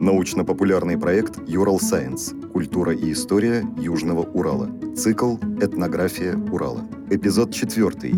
Научно-популярный проект «Юрал Сайенс. Культура и история Южного Урала». Цикл «Этнография Урала». Эпизод 4.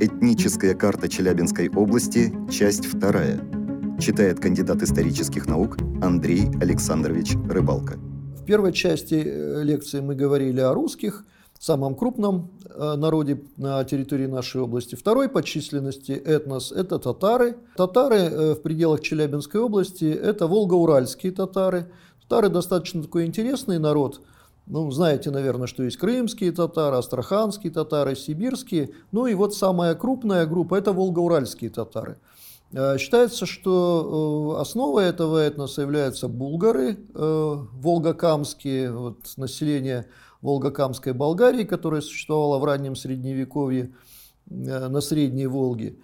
Этническая карта Челябинской области. Часть 2. Читает кандидат исторических наук Андрей Александрович Рыбалка. В первой части э, лекции мы говорили о русских – самом крупном э, народе на территории нашей области. Второй по численности этнос – это татары. Татары э, в пределах Челябинской области – это волго-уральские татары. Татары достаточно такой интересный народ. Ну, знаете, наверное, что есть крымские татары, астраханские татары, сибирские. Ну и вот самая крупная группа – это волго-уральские татары. Э, считается, что основой этого этноса являются булгары, волгокамские, вот, население – Волгокамской Болгарии, которая существовала в раннем Средневековье э, на Средней Волге.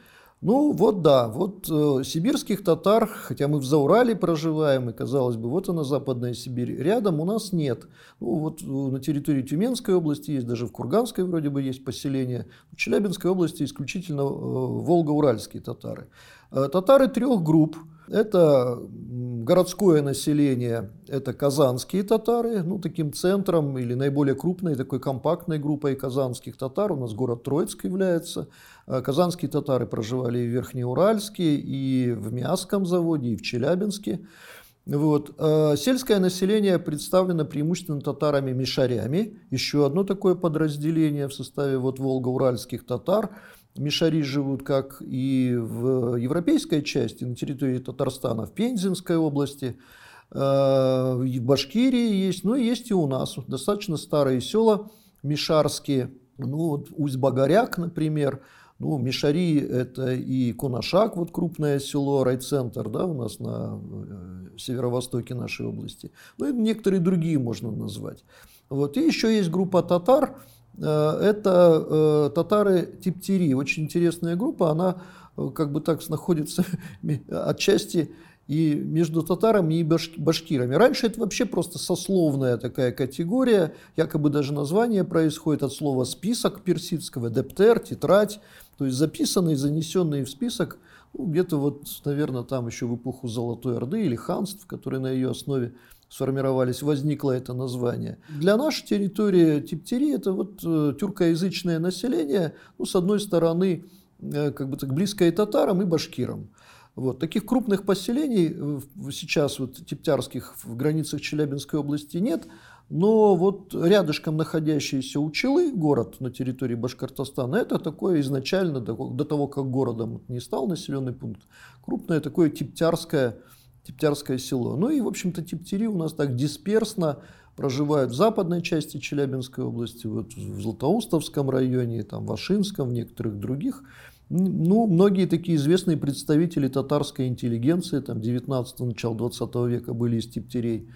Ну вот да, вот э, сибирских татар, хотя мы в Заурале проживаем, и казалось бы, вот она Западная Сибирь, рядом у нас нет. Ну вот э, на территории Тюменской области есть, даже в Курганской вроде бы есть поселение. В Челябинской области исключительно э, волго-уральские татары. Э, татары трех групп – это городское население, это казанские татары, ну, таким центром или наиболее крупной, такой компактной группой казанских татар у нас город Троицк является. Э, казанские татары проживали и в Верхнеуральске, и в Мясском заводе, и в Челябинске. Вот. Э, сельское население представлено преимущественно татарами-мишарями. Еще одно такое подразделение в составе вот волго-уральских татар – Мишари живут как и в европейской части, на территории Татарстана, в Пензенской области, э, в Башкирии есть, ну и есть и у нас. Достаточно старые села мишарские, ну вот Усть-Багаряк, например, ну, Мишари – это и Кунашак, вот крупное село, райцентр, да, у нас на э, северо-востоке нашей области. Ну, и некоторые другие можно назвать. Вот. И еще есть группа татар, Э, это э, татары Типтири. Очень интересная группа, она как бы так находится отчасти и между татарами и башкирами. Раньше это вообще просто сословная такая категория, якобы даже название происходит от слова «список» персидского, «дептер», «тетрадь», то есть записанный, занесенный в список, ну, где-то вот, наверное, там еще в эпоху Золотой Орды или ханств, которые на ее основе сформировались, возникло это название. Для нашей территории Типтери это вот э, тюркоязычное население, ну, с одной стороны, э, как бы так близкое татарам и башкирам. Вот. Таких крупных поселений э, сейчас вот типтярских в границах Челябинской области нет, но вот рядышком находящийся Учелы, город на территории Башкортостана, это такое изначально, до того, как городом не стал населенный пункт, крупное такое типтярское Типтярское село. Ну и, в общем-то, типтери у нас так дисперсно проживают в западной части Челябинской области, вот в Златоустовском районе, там, в Ашинском, в некоторых других. Ну, многие такие известные представители татарской интеллигенции, там, 19 начала 20 века были из типтерей.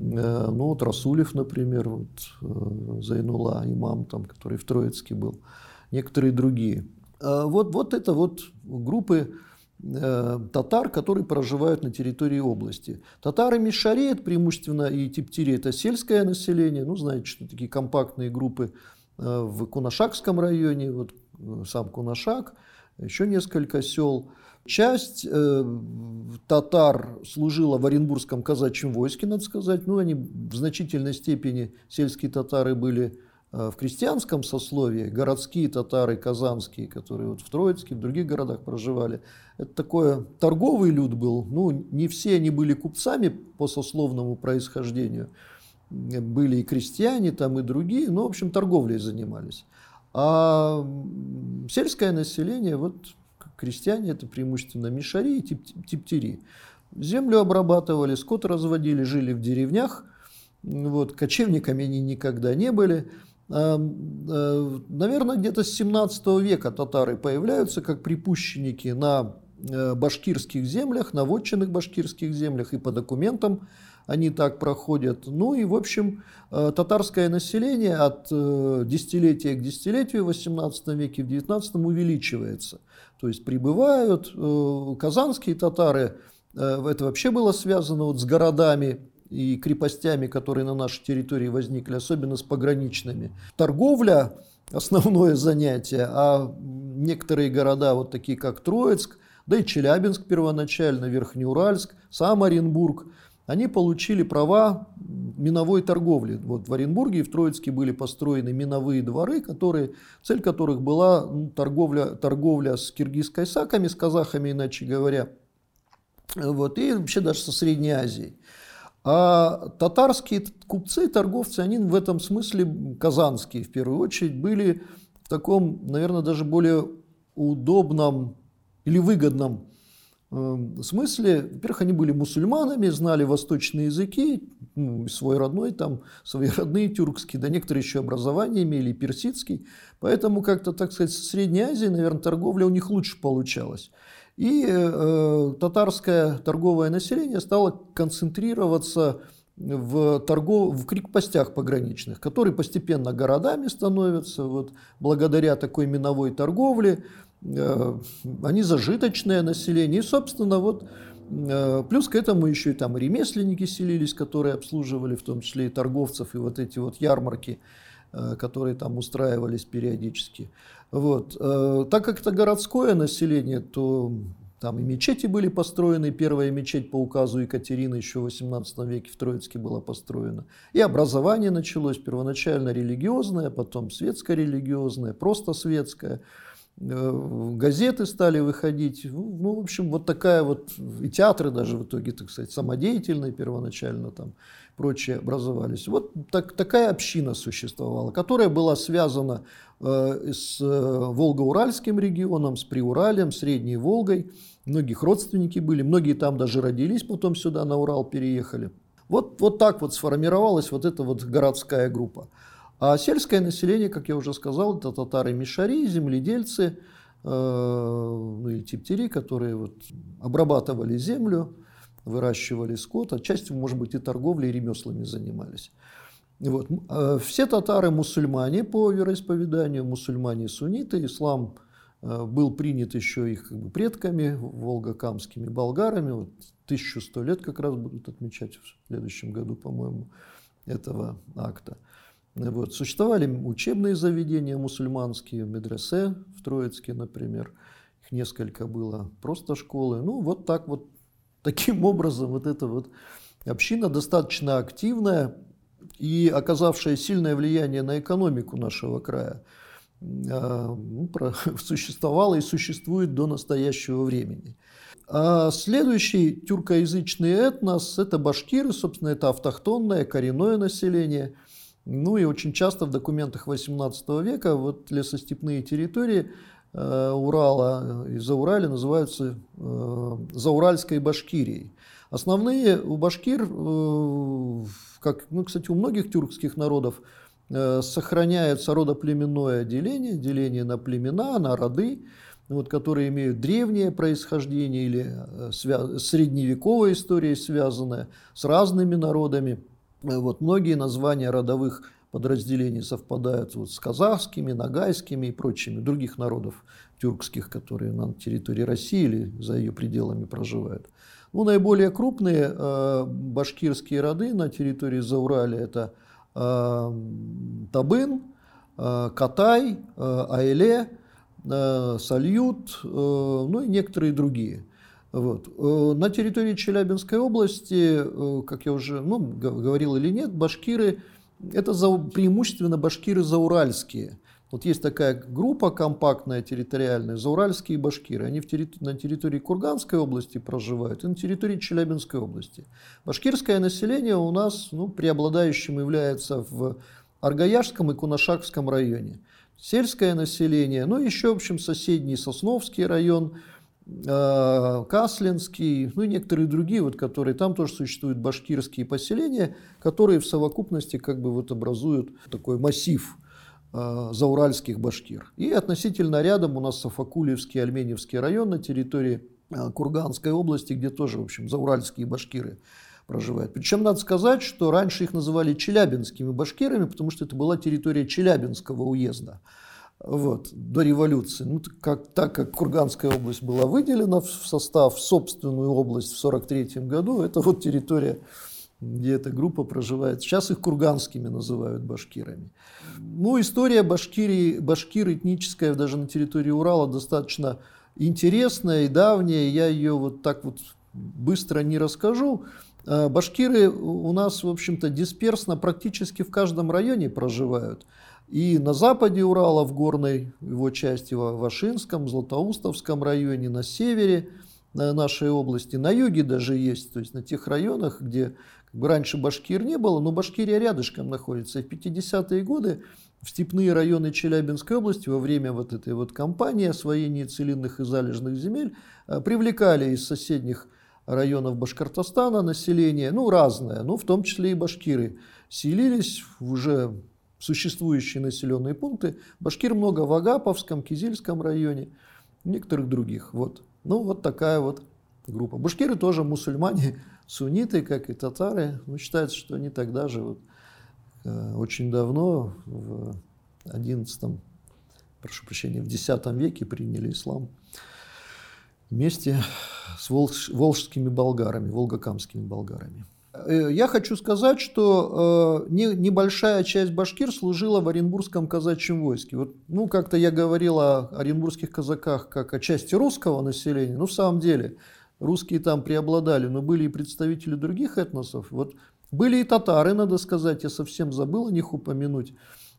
Э, ну, вот Расулев, например, вот, э, Зайнула, имам, там, который в Троицке был, некоторые другие. Э, вот, вот это вот группы татар, которые проживают на территории области. Татары Мишари, это преимущественно и Типтири, это сельское население, ну, знаете, что такие компактные группы в Кунашакском районе, вот сам Кунашак, еще несколько сел. Часть э, татар служила в Оренбургском казачьем войске, надо сказать. Ну, они в значительной степени, сельские татары были Э, в крестьянском сословии городские татары казанские, которые вот в Троицке, в других городах проживали, это такой торговый люд был. Ну, не все они были купцами по сословному происхождению. Были и крестьяне там, и другие, но, в общем, торговлей занимались. А сельское население, вот крестьяне, это преимущественно мишари и тип типтери. Землю обрабатывали, скот разводили, жили в деревнях. Вот, кочевниками они никогда не были. Эм, э, наверное, где-то с 17 века татары появляются как припущенники на э, башкирских землях, на вотчинных башкирских землях и по документам они так проходят. Ну и, в общем, э, татарское население от десятилетия к десятилетию в 18 веке, в 19 увеличивается. То есть прибывают казанские татары, это вообще было связано вот с городами и крепостями, которые на нашей территории возникли, особенно с пограничными. Торговля – основное занятие, а некоторые города, вот такие как Троицк, да и Челябинск первоначально, Верхнеуральск, сам Оренбург, они получили права миновой торговли. Вот в Оренбурге и в Троицке были построены миновые дворы, которые, цель которых была торговля, торговля с киргизской саками, с казахами, иначе говоря, вот, и вообще даже со Средней Азией. А татарские купцы, торговцы, они в этом смысле, казанские в первую очередь, были в таком, наверное, даже более удобном или выгодном э, смысле. Во-первых, они были мусульманами, знали восточные языки, ну, свой родной, там, свои родные тюркские, да некоторые еще образование имели, персидский. Поэтому как-то, так сказать, в Средней Азии, наверное, торговля у них лучше получалась. И э, татарское торговое население стало концентрироваться в, торгов... в крепостях пограничных, которые постепенно городами становятся, вот, благодаря такой миновой торговле. Э, они зажиточное население. И, собственно, вот, э, плюс к этому еще и там ремесленники селились, которые обслуживали в том числе и торговцев, и вот эти вот ярмарки, э, которые там устраивались периодически. Вот. Так как это городское население, то там и мечети были построены. Первая мечеть по указу Екатерины еще в XVIII веке в Троицке была построена. И образование началось первоначально религиозное, потом светско-религиозное, просто светское. Газеты стали выходить. Ну, ну, в общем, вот такая вот, и театры даже в итоге, так сказать, самодеятельные первоначально там прочие образовались. Вот так, такая община существовала, которая была связана э, с э, Волго-Уральским регионом, с Приуралем, Средней Волгой. Многих родственники были, многие там даже родились, потом сюда на Урал переехали. Вот, вот так вот сформировалась вот эта вот городская группа. А сельское население, как я уже сказал, это татары-мишари, земледельцы, э, ну и типтери, которые вот обрабатывали землю, выращивали скот, отчасти, может быть, и торговлей, и ремеслами занимались. Вот. Э, все татары мусульмане по вероисповеданию, мусульмане сунниты, ислам э, был принят еще их как бы, предками, волгокамскими болгарами, вот 1100 лет как раз будут отмечать в следующем году, по-моему, этого акта. Вот. Существовали учебные заведения мусульманские, медресе в Троицке, например. Их несколько было, просто школы. Ну, вот так вот, таким образом, вот эта вот община достаточно активная и оказавшая сильное влияние на экономику нашего края а, ну, существовала и существует до настоящего времени. А следующий тюркоязычный этнос – это башкиры, собственно, это автохтонное коренное население – ну и очень часто в документах 18 века вот лесостепные территории э, Урала и Заурали называются э, Зауральской Башкирией. Основные у башкир, э, как, ну, кстати, у многих тюркских народов, э, сохраняется родоплеменное деление, деление на племена, на роды, вот, которые имеют древнее происхождение или э, свя- средневековая история, связанная с разными народами. Вот, многие названия родовых подразделений совпадают вот с казахскими, нагайскими и прочими других народов тюркских, которые на территории России или за ее пределами проживают. Ну, наиболее крупные э, башкирские роды на территории Зауралия это э, Табын, э, Катай, э, Айле, э, Сальют, э, ну и некоторые другие. Вот. Э, на территории Челябинской области, э, как я уже ну, говорил или нет, башкиры – это за, преимущественно башкиры зауральские. Вот есть такая группа компактная, территориальная, зауральские башкиры. Они в терри- на территории Курганской области проживают и на территории Челябинской области. Башкирское население у нас ну, преобладающим является в Аргаяшском и Кунашакском районе. Сельское население, ну еще, в общем, соседний Сосновский район – Каслинский, ну и некоторые другие, вот, которые там тоже существуют башкирские поселения, которые в совокупности как бы вот образуют такой массив э, зауральских башкир. И относительно рядом у нас Сафакулиевский, Альменевский район на территории э, Курганской области, где тоже, в общем, зауральские башкиры проживают. Причем надо сказать, что раньше их называли челябинскими башкирами, потому что это была территория Челябинского уезда вот, до революции. Ну, как, так как Курганская область была выделена в состав, собственную область в 1943 году, это вот территория, где эта группа проживает. Сейчас их курганскими называют башкирами. Ну, история Башкирии, башкир этническая даже на территории Урала достаточно интересная и давняя, я ее вот так вот быстро не расскажу. А, башкиры у нас, в общем-то, дисперсно практически в каждом районе проживают. И на западе Урала, в горной его части, в Вашинском, Златоустовском районе, на севере нашей области, на юге даже есть, то есть на тех районах, где как бы раньше Башкир не было, но Башкирия рядышком находится. И в 50-е годы в степные районы Челябинской области во время вот этой вот кампании освоения целинных и залежных земель а, привлекали из соседних районов Башкортостана население, ну, разное, ну, в том числе и башкиры, селились уже существующие населенные пункты. Башкир много в Агаповском, Кизильском районе, некоторых других. Вот. Ну, вот такая вот группа. Башкиры тоже мусульмане, сунниты, как и татары. Но считается, что они тогда же вот, э, очень давно, в 11 прошу прощения, в X веке приняли ислам вместе с волж, волжскими болгарами, волгокамскими болгарами. Э, я хочу сказать, что э, не, небольшая часть башкир служила в Оренбургском казачьем войске. Вот, ну, как-то я говорил о оренбургских казаках как о части русского населения. Ну, в самом деле, русские там преобладали, но были и представители других этносов. Вот были и татары, надо сказать, я совсем забыл о них упомянуть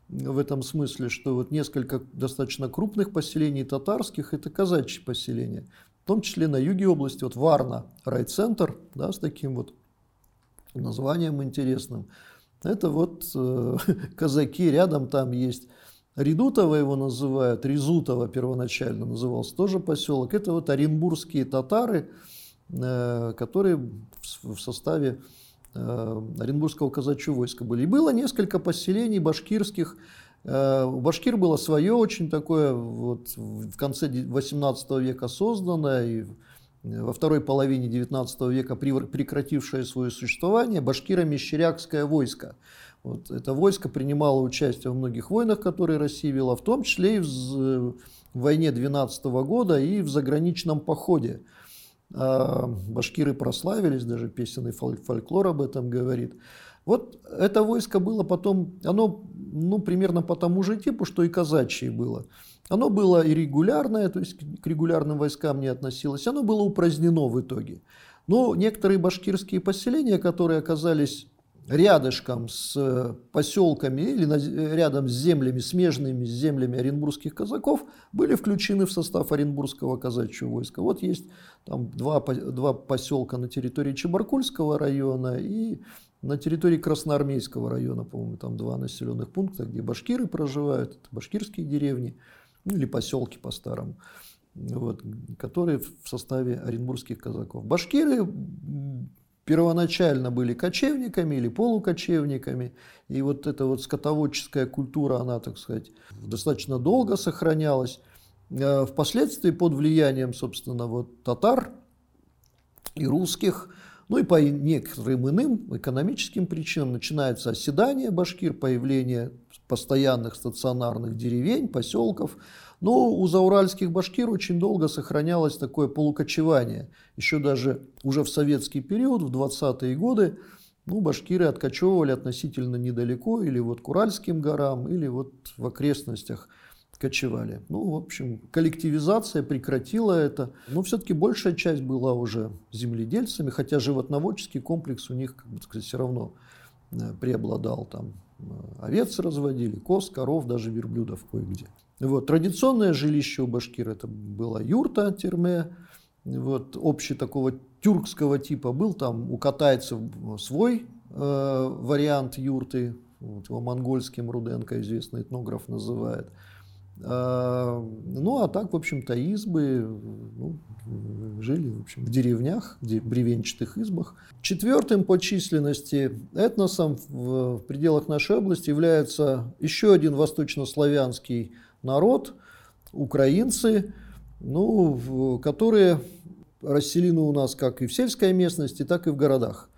в этом смысле, что вот несколько достаточно крупных поселений татарских – это казачьи поселения. В том числе на юге области, вот Варна, райцентр, да, с таким вот названием интересным. Это вот э, казаки, рядом там есть Редутово его называют, Резутово первоначально назывался тоже поселок. Это вот оренбургские татары, э, которые в, в составе э, Оренбургского казачьего войска были. И было несколько поселений башкирских. Э, у башкир было свое очень такое, вот в конце 18 века созданное, и во второй половине XIX века прекратившее свое существование, башкиро-мещерякское войско. Вот, это войско принимало участие во многих войнах, которые Россия вела, в том числе и в, войне 12 года и в заграничном походе. А башкиры прославились, даже песенный фольклор об этом говорит. Вот это войско было потом, оно ну, примерно по тому же типу, что и казачье было. Оно было и регулярное, то есть к регулярным войскам не относилось, оно было упразднено в итоге. Но некоторые башкирские поселения, которые оказались рядышком с э, поселками или рядом с землями, смежными с землями оренбургских казаков, были включены в состав Оренбургского казачьего войска. Вот есть там два, два поселка на территории Чебаркульского района и на территории Красноармейского района, по-моему, там два населенных пункта, где башкиры проживают, это башкирские деревни ну, или поселки по-старому, вот, которые в составе оренбургских казаков. Башкиры первоначально были кочевниками или полукочевниками, и вот эта вот скотоводческая культура, она, так сказать, достаточно долго сохранялась. Э, впоследствии под влиянием, собственно, вот татар и русских, ну и по некоторым иным экономическим причинам начинается оседание башкир, появление постоянных стационарных деревень, поселков. Но у зауральских башкир очень долго сохранялось такое полукочевание. Еще даже уже в советский период, в 20-е годы, ну, башкиры откочевывали относительно недалеко, или вот к Уральским горам, или вот в окрестностях кочевали. Ну, в общем, коллективизация прекратила это. Но все-таки большая часть была уже земледельцами, хотя животноводческий комплекс у них, как бы сказать, все равно э, преобладал. Там овец разводили, коз, коров, даже верблюдов кое-где. Вот. Традиционное жилище у башкир это была юрта, терме, вот, общий такого тюркского типа был, там у катайцев свой э, вариант юрты, вот, его монгольским Руденко известный этнограф называет – ну, а так, в общем-то, избы ну, жили в, общем, в деревнях, в бревенчатых избах. Четвертым по численности этносом в пределах нашей области является еще один восточнославянский народ, украинцы, ну, которые расселены у нас как и в сельской местности, так и в городах.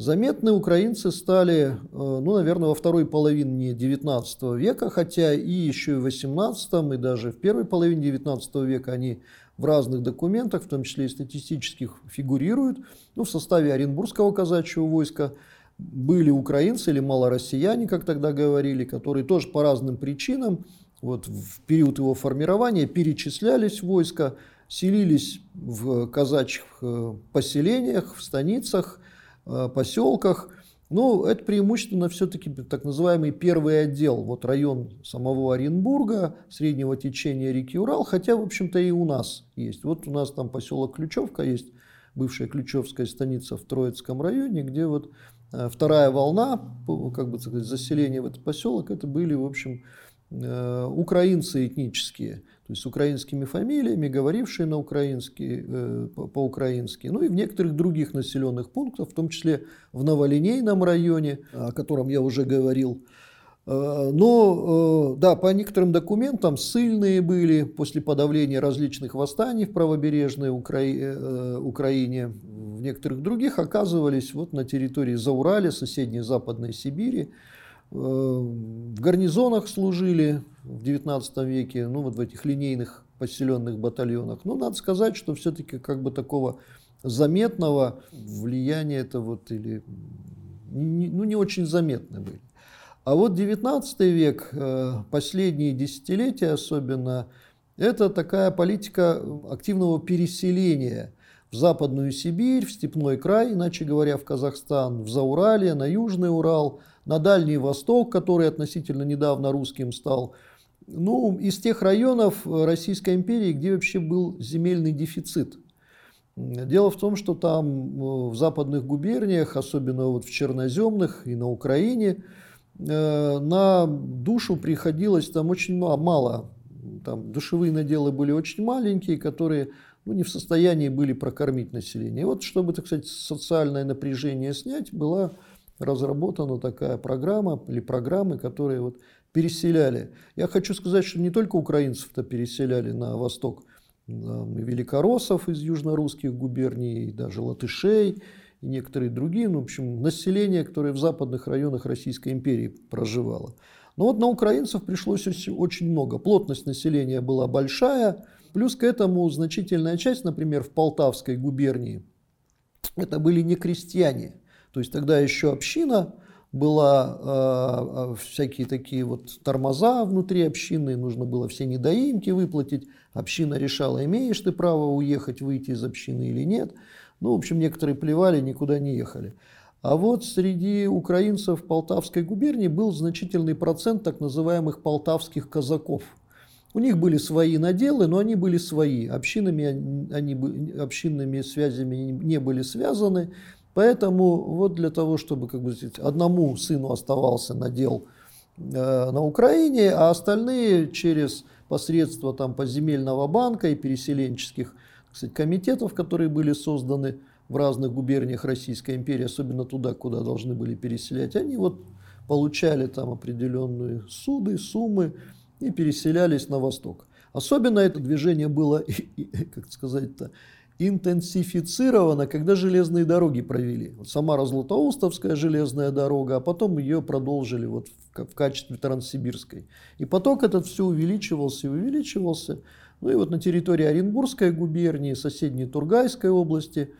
Заметны украинцы стали, э, ну, наверное, во второй половине XIX века, хотя и еще и в XVIII, и даже в первой половине XIX века они в разных документах, в том числе и статистических, фигурируют. Ну, в составе Оренбургского казачьего войска были украинцы или малороссияне, как тогда говорили, которые тоже по разным причинам вот, в период его формирования перечислялись в войско, селились в казачьих э, поселениях, в станицах, поселках. Ну, это преимущественно все-таки так называемый первый отдел, вот район самого Оренбурга, среднего течения реки Урал, хотя, в общем-то, и у нас есть. Вот у нас там поселок Ключевка есть, бывшая Ключевская станица в Троицком районе, где вот э, вторая волна, как бы сказать, заселения в этот поселок, это были, в общем, украинцы этнические то есть с украинскими фамилиями, говорившие на украинский, э, по-украински, ну и в некоторых других населенных пунктах, в том числе в Новолинейном районе, о котором я уже говорил. Э, но, э, да, по некоторым документам ссыльные были после подавления различных восстаний в правобережной Укра... Украине, в некоторых других оказывались вот на территории Заурали, соседней Западной Сибири, в гарнизонах служили в XIX веке, ну вот в этих линейных поселенных батальонах. Но надо сказать, что все-таки как бы такого заметного влияния это вот или ну не очень заметны были. А вот XIX век, э, последние десятилетия особенно, это такая политика активного переселения в Западную Сибирь, в Степной край, иначе говоря, в Казахстан, в Зауралье, на Южный Урал – на Дальний Восток, который относительно недавно русским стал. Ну, из тех районов Российской империи, где вообще был земельный дефицит. Дело в том, что там э, в западных губерниях, особенно вот в черноземных и на Украине, э, на душу приходилось там очень мало. Там душевые наделы были очень маленькие, которые ну, не в состоянии были прокормить население. И вот, чтобы, так сказать, социальное напряжение снять, была разработана такая программа или программы, которые вот переселяли. Я хочу сказать, что не только украинцев-то переселяли на восток, там, и великороссов из южно-русских губерний, и даже латышей, и некоторые другие, ну, в общем, население, которое в западных районах Российской империи проживало. Но вот на украинцев пришлось очень много. Плотность населения была большая, плюс к этому значительная часть, например, в Полтавской губернии, это были не крестьяне, то есть тогда еще община была, э, всякие такие вот тормоза внутри общины, нужно было все недоимки выплатить. Община решала, имеешь ты право уехать, выйти из общины или нет. Ну, в общем, некоторые плевали, никуда не ехали. А вот среди украинцев Полтавской губернии был значительный процент так называемых полтавских казаков. У них были свои наделы, но они были свои. Общинами, они, общинными связями не были связаны. Поэтому вот для того, чтобы как бы, одному сыну оставался надел э, на Украине, а остальные через посредство там, поземельного банка и переселенческих кстати, комитетов, которые были созданы в разных губерниях Российской империи, особенно туда, куда должны были переселять, они вот получали там определенные суды, суммы и переселялись на восток. Особенно это движение было, как сказать-то, интенсифицировано, когда железные дороги провели. Вот Самара Златоустовская железная дорога, а потом ее продолжили вот в, в качестве Транссибирской. И поток этот все увеличивался и увеличивался. Ну и вот на территории Оренбургской губернии, соседней Тургайской области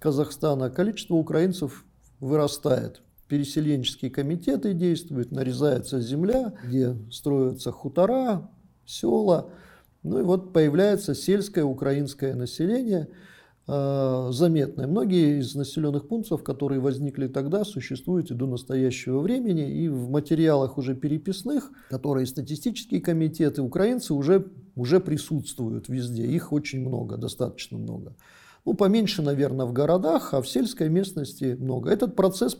Казахстана количество украинцев вырастает. Переселенческие комитеты действуют, нарезается земля, где строятся хутора, села. Ну и вот появляется сельское украинское население э, заметное. Многие из населенных пунктов, которые возникли тогда, существуют и до настоящего времени. И в материалах уже переписных, которые статистические комитеты, украинцы уже, уже присутствуют везде. Их очень много, достаточно много. Ну, поменьше, наверное, в городах, а в сельской местности много. Этот процесс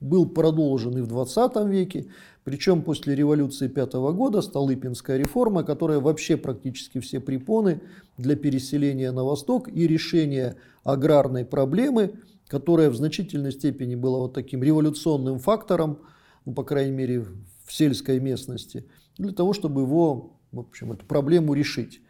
был продолжен и в 20 веке, причем после революции пятого года Столыпинская реформа, которая вообще практически все препоны для переселения на восток и решения аграрной проблемы, которая в значительной степени была вот таким революционным фактором, ну, по крайней мере, в сельской местности, для того, чтобы его, в общем, эту проблему решить.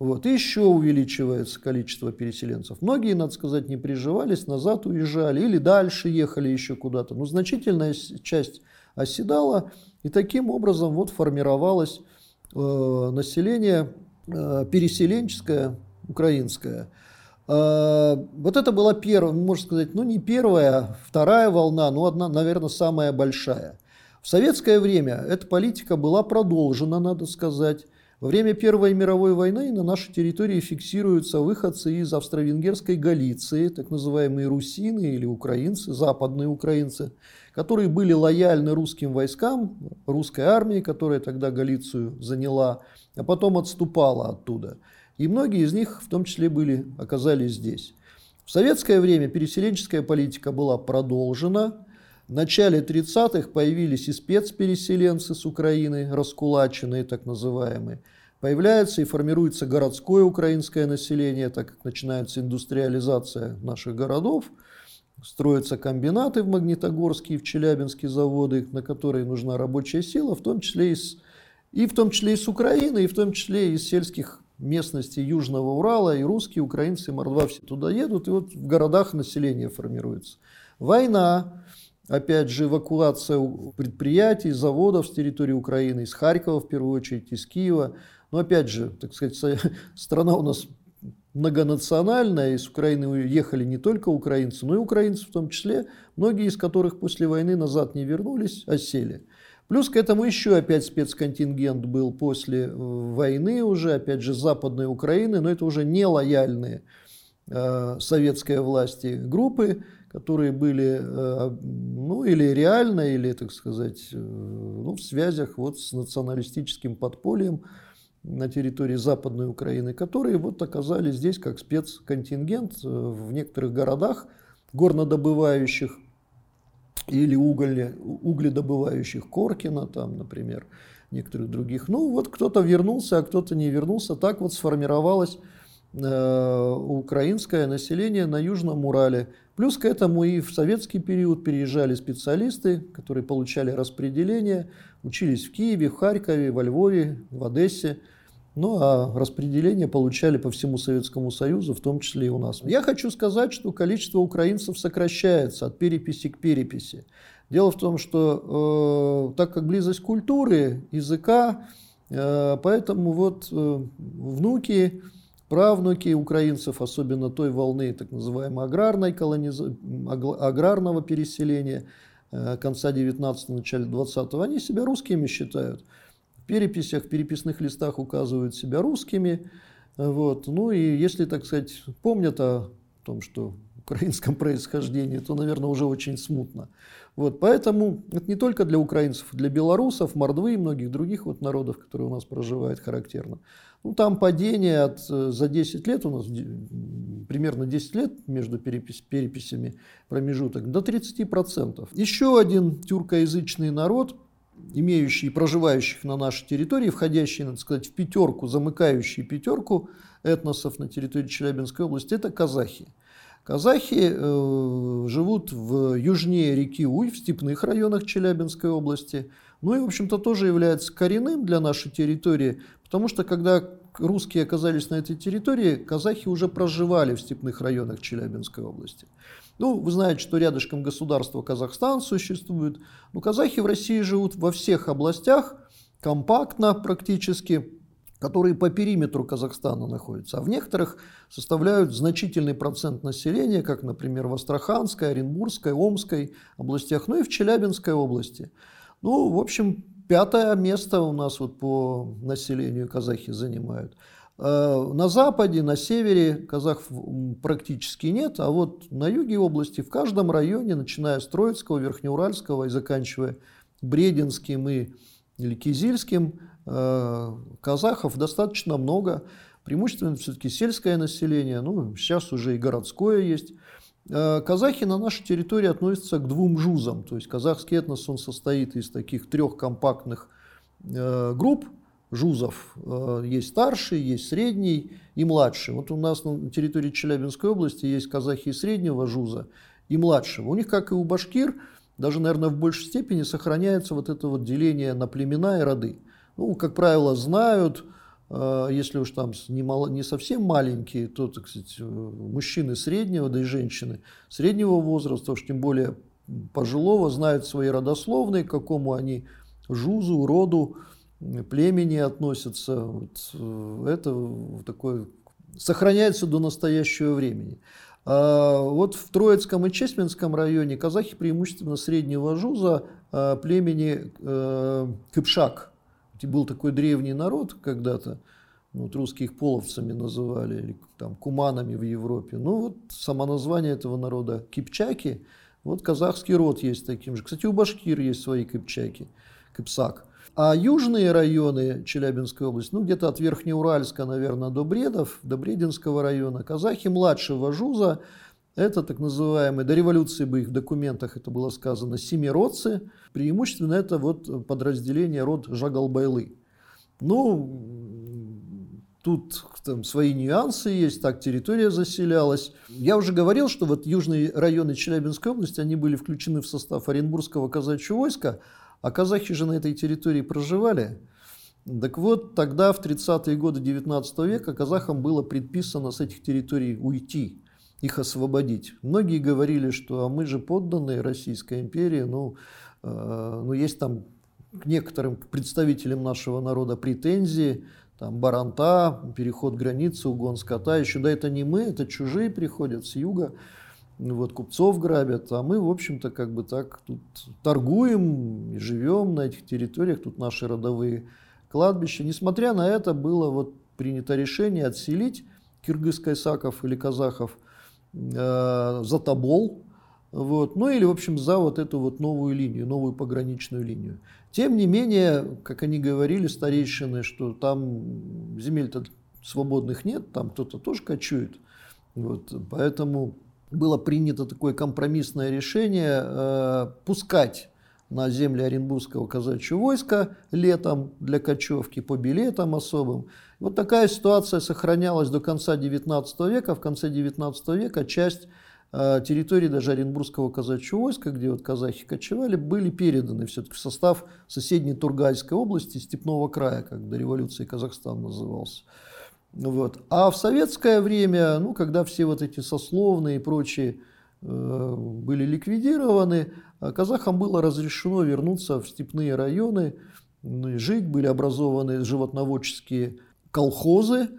Вот. И еще увеличивается количество переселенцев. Многие, надо сказать, не приживались, назад уезжали или дальше ехали еще куда-то. Но значительная часть оседала, и таким образом вот формировалось э, население э, переселенческое, украинское. Э, вот это была первая, можно сказать, ну не первая, а вторая волна, но одна, наверное, самая большая. В советское время эта политика была продолжена, надо сказать. Во время Первой мировой войны на нашей территории фиксируются выходцы из австро-венгерской Галиции, так называемые русины или украинцы, западные украинцы, которые были лояльны русским войскам, русской армии, которая тогда Галицию заняла, а потом отступала оттуда. И многие из них в том числе были, оказались здесь. В советское время переселенческая политика была продолжена. В начале 30-х появились и спецпереселенцы с Украины, раскулаченные так называемые. Появляется и формируется городское украинское население, так как начинается индустриализация наших городов – Строятся комбинаты в Магнитогорске и в Челябинске заводы, на которые нужна рабочая сила, в том числе из, и в том числе из Украины, и в том числе из сельских местностей Южного Урала, и русские, украинцы, мордва все туда едут, и вот в городах население формируется. Война, опять же, эвакуация предприятий, заводов с территории Украины, из Харькова в первую очередь, из Киева. Но опять же, так сказать, страна у нас многонациональная, из Украины уехали не только украинцы, но и украинцы в том числе, многие из которых после войны назад не вернулись, а сели. Плюс к этому еще опять спецконтингент был после э, войны уже, опять же, Западной Украины, но это уже не лояльные э, советской власти группы, которые были, э, ну, или реально, или, так сказать, э, ну, в связях вот с националистическим подпольем, на территории Западной Украины, которые вот оказались здесь как спецконтингент э, в некоторых городах горнодобывающих или уголь, угледобывающих Коркина, там, например, некоторых других. Ну вот кто-то вернулся, а кто-то не вернулся. Так вот сформировалось э, украинское население на Южном Урале. Плюс к этому и в советский период переезжали специалисты, которые получали распределение, учились в Киеве, в Харькове, во Львове, в Одессе. Ну а распределение получали по всему Советскому Союзу, в том числе и у нас. Я хочу сказать, что количество украинцев сокращается от переписи к переписи. Дело в том, что э, так как близость культуры, языка, э, поэтому вот э, внуки, правнуки украинцев, особенно той волны так называемой аграрной колониз... аграрного переселения э, конца 19-го, начала 20-го, они себя русскими считают переписях, в переписных листах указывают себя русскими. Вот. Ну и если, так сказать, помнят о том, что украинском происхождении, то, наверное, уже очень смутно. Вот, поэтому это не только для украинцев, для белорусов, мордвы и многих других вот народов, которые у нас проживают, характерно. Ну, там падение от, э, за 10 лет, у нас примерно 10 лет между перепись, переписями промежуток, до 30%. Еще один тюркоязычный народ – имеющие, проживающих на нашей территории, входящие, надо сказать, в пятерку, замыкающие пятерку этносов на территории Челябинской области, это казахи. Казахи э, живут в южнее реки Уй, в степных районах Челябинской области. Ну и, в общем-то, тоже является коренным для нашей территории, потому что, когда русские оказались на этой территории, казахи уже проживали в степных районах Челябинской области. Ну, вы знаете, что рядышком государство Казахстан существует. Но казахи в России живут во всех областях, компактно практически, которые по периметру Казахстана находятся. А в некоторых составляют значительный процент населения, как, например, в Астраханской, Оренбургской, Омской областях, ну и в Челябинской области. Ну, в общем, пятое место у нас вот по населению казахи занимают. Э, на западе, на севере казахов практически нет, а вот на юге области в каждом районе, начиная с Троицкого, Верхнеуральского и заканчивая Брединским и или Кизильским, казахов достаточно много. Преимущественно все-таки сельское население, ну, сейчас уже и городское есть. Э, казахи на нашей территории относятся к двум жузам, то есть казахский этнос он состоит из таких трех компактных групп, жузов. Э, есть старший, есть средний и младший. Вот у нас на территории Челябинской области есть казахи среднего жуза и младшего. У них, как и у башкир, даже, наверное, в большей степени сохраняется вот это вот деление на племена и роды. Ну, как правило, знают, э, если уж там не, мало, не совсем маленькие, то, так сказать, э, мужчины среднего, да и женщины среднего возраста, уж тем более пожилого, знают свои родословные, к какому они жузу, роду, племени относятся. Вот, э, это такое сохраняется до настоящего времени. А вот в Троицком и Чесменском районе казахи преимущественно среднего жуза а племени э, Кыпшак. Был такой древний народ когда-то, вот русских половцами называли, или там куманами в Европе. Ну вот само название этого народа кипчаки, вот казахский род есть таким же. Кстати, у башкир есть свои кипчаки, кипсак. А южные районы Челябинской области, ну где-то от Верхнеуральска, наверное, до Бредов, до Брединского района, казахи младшего жуза, это так называемые, до революции бы их в документах это было сказано, семиродцы. Преимущественно это вот подразделение род Жагалбайлы. Ну, тут там свои нюансы есть, так территория заселялась. Я уже говорил, что вот южные районы Челябинской области, они были включены в состав Оренбургского казачьего войска, а казахи же на этой территории проживали. Так вот, тогда, в 30-е годы 19 века, казахам было предписано с этих территорий уйти их освободить. Многие говорили, что а мы же подданные Российской империи, ну, э, ну есть там к некоторым представителям нашего народа претензии, там баранта, переход границы, угон скота, еще да это не мы, это чужие приходят с юга, вот купцов грабят, а мы, в общем-то, как бы так тут торгуем и живем на этих территориях, тут наши родовые кладбища. Несмотря на это, было вот принято решение отселить киргиз-кайсаков или казахов – за Тобол, вот, ну или, в общем, за вот эту вот новую линию, новую пограничную линию. Тем не менее, как они говорили, старейшины, что там земель-то свободных нет, там кто-то тоже кочует. Вот, поэтому было принято такое компромиссное решение э, пускать на земли Оренбургского казачьего войска летом для кочевки по билетам особым. Вот такая ситуация сохранялась до конца XIX века. В конце XIX века часть э, территории даже Оренбургского казачьего войска, где вот казахи кочевали, были переданы все-таки в состав соседней Тургайской области, Степного края, как до революции Казахстан назывался. Вот. А в советское время, ну, когда все вот эти сословные и прочие э, были ликвидированы, а казахам было разрешено вернуться в степные районы, ну, и жить, были образованы животноводческие колхозы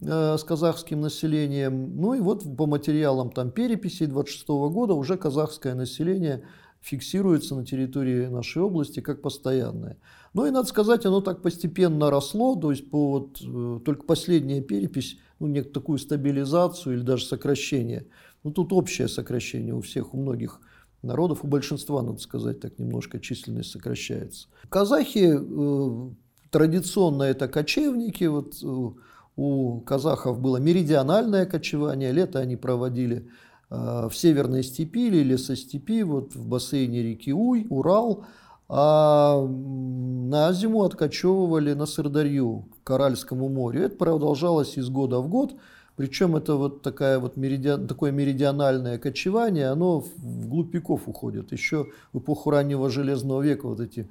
э, с казахским населением. Ну и вот по материалам там переписи 26 года уже казахское население фиксируется на территории нашей области как постоянное. Ну и надо сказать, оно так постепенно росло, то есть по вот, э, только последняя перепись, ну, некую такую стабилизацию или даже сокращение. Ну тут общее сокращение у всех, у многих народов, у большинства, надо сказать, так немножко численность сокращается. Казахи э, традиционно это кочевники, вот э, у казахов было меридиональное кочевание, лето они проводили э, в северной степи или лесостепи, вот в бассейне реки Уй, Урал, а на зиму откачевывали на Сырдарью, к Аральскому морю. Это продолжалось из года в год, причем это вот такая вот меридиан, такое меридиональное кочевание, оно в глубь веков уходит. Еще в эпоху раннего Железного века вот эти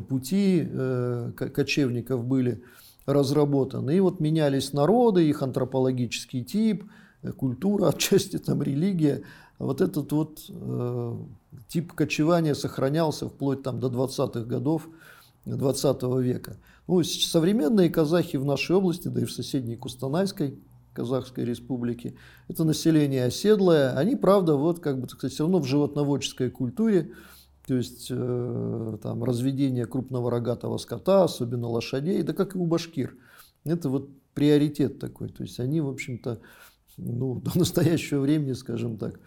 пути э, кочевников были разработаны. И вот менялись народы, их антропологический тип, э, культура, отчасти там религия. Вот этот вот э, тип кочевания сохранялся вплоть там до 20-х годов 20 века. Ну, современные казахи в нашей области, да и в соседней Кустанайской Казахской республике, это население оседлое. Они, правда, вот как бы, так сказать, все равно в животноводческой культуре, то есть э, там разведение крупного рогатого скота, особенно лошадей, да как и у башкир. Это вот приоритет такой. То есть они, в общем-то, ну, до настоящего времени, скажем так,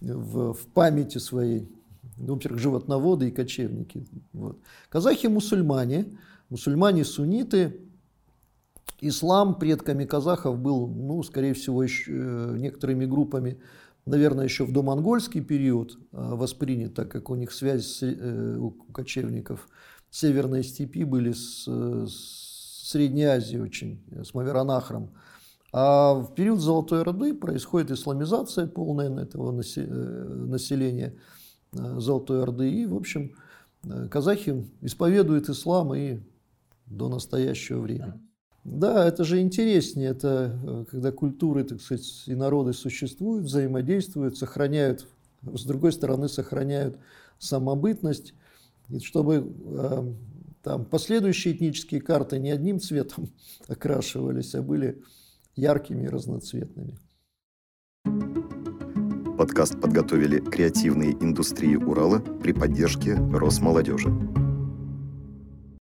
в, в памяти своей, ну, во-первых, животноводы и кочевники. Вот. Казахи мусульмане, мусульмане сунниты, ислам предками казахов был, ну, скорее всего, еще, э, некоторыми группами наверное, еще в домонгольский период а, воспринят, так как у них связь с, э, у кочевников Северной степи были с, с Средней Азией очень, с Маверанахром. А в период Золотой Орды происходит исламизация полная этого э, населения э, Золотой Орды. И, в общем, казахи исповедуют ислам и до настоящего времени. Да, это же интереснее, это э, когда культуры, так сказать, и народы существуют, взаимодействуют, сохраняют, с другой стороны, сохраняют самобытность, и чтобы э, там последующие этнические карты не одним цветом окрашивались, а были яркими и разноцветными. Подкаст подготовили креативные индустрии Урала при поддержке Росмолодежи.